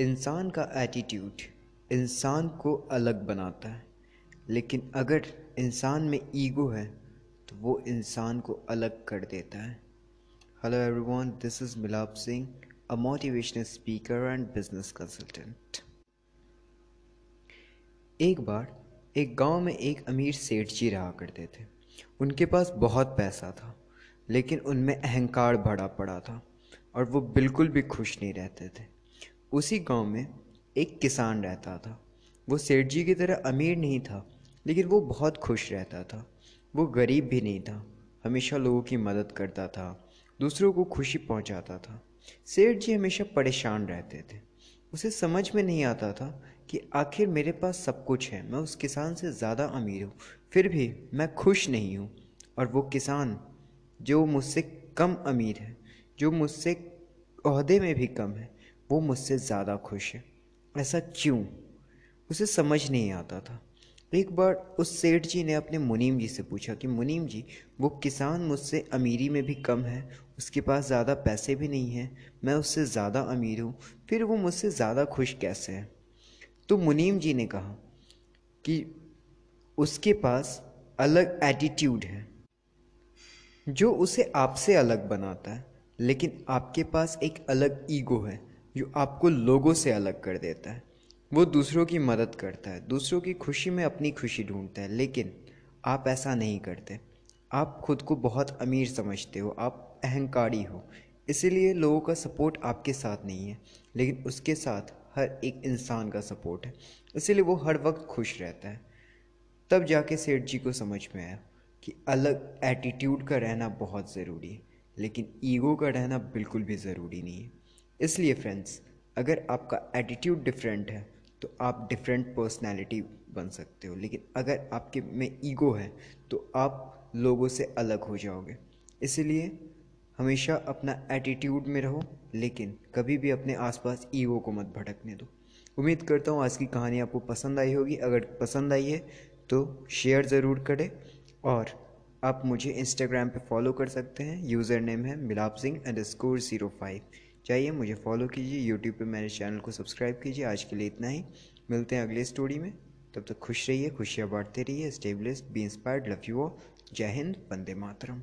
इंसान का एटीट्यूड इंसान को अलग बनाता है। लेकिन अगर इंसान में ईगो है तो वो इंसान को अलग कर देता है। Hello everyone this is Milap Singh a motivational speaker and business consultant एक बार एक गाँव में एक अमीर सेठ जी रहा करते थे। उनके पास बहुत पैसा था, लेकिन उनमें अहंकार भरा पड़ा था और वो बिल्कुल भी खुश नहीं रहते थे। उसी गाँव में एक किसान रहता था। वो सेठ जी की तरह अमीर नहीं था, लेकिन वो बहुत खुश रहता था। वो गरीब भी नहीं था, हमेशा लोगों की मदद करता था, दूसरों को खुशी पहुंचाता था। सेठ जी हमेशा परेशान रहते थे। उसे समझ में नहीं आता था कि आखिर मेरे पास सब कुछ है, मैं उस किसान से ज़्यादा अमीर हूँ, फिर भी मैं खुश नहीं हूँ। और वो किसान, जो मुझसे कम अमीर है, जो मुझसे अहदे में भी कम है वो मुझसे ज़्यादा खुश है। ऐसा क्यों? उसे समझ नहीं आता था। एक बार उस सेठ जी ने अपने मुनीम जी से पूछा कि, मुनीम जी, वो किसान मुझसे अमीरी में भी कम है, उसके पास ज़्यादा पैसे भी नहीं हैं, मैं उससे ज़्यादा अमीर हूँ, फिर वो मुझसे ज़्यादा खुश कैसे है? तो मुनीम जी ने कहा कि, उसके पास अलग एटीट्यूड है, जो उसे आपसे अलग बनाता है, लेकिन आपके पास एक अलग ईगो है जो आपको लोगों से अलग कर देता है। वो दूसरों की मदद करता है, दूसरों की खुशी में अपनी खुशी ढूंढता है, लेकिन आप ऐसा नहीं करते। आप खुद को बहुत अमीर समझते हो, आप अहंकारी हो, इसीलिए लोगों का सपोर्ट आपके साथ नहीं है, लेकिन उसके साथ हर एक इंसान का सपोर्ट है, इसीलिए वो हर वक्त खुश रहता है। तब जाके सेठ जी को समझ में आया कि अलग एटीट्यूड का रहना बहुत ज़रूरी है, लेकिन ईगो का रहना बिल्कुल भी ज़रूरी नहीं है। इसलिए फ्रेंड्स अगर आपका एटीट्यूड डिफरेंट है तो आप डिफरेंट पर्सनैलिटी बन सकते हो। लेकिन अगर आपके में ईगो है तो आप लोगों से अलग हो जाओगे। इसलिए हमेशा अपना एटीट्यूड में रहो, लेकिन कभी भी अपने आसपास ईगो को मत भटकने दो। उम्मीद करता हूँ आज की कहानी आपको पसंद आई होगी। अगर पसंद आई है तो शेयर ज़रूर करें और आप मुझे इंस्टाग्राम पे फॉलो कर सकते हैं। यूज़र नेम है Milap Singh underscore zero five चाहिए मुझे फॉलो कीजिए यूट्यूब पे मेरे चैनल को सब्सक्राइब कीजिए। आज के लिए इतना ही। मिलते हैं अगले स्टोरी में। तब तक खुश रहिए, खुशियाँ बांटते रहिए stay blessed be inspired love you जय हिंद, वंदे मातरम।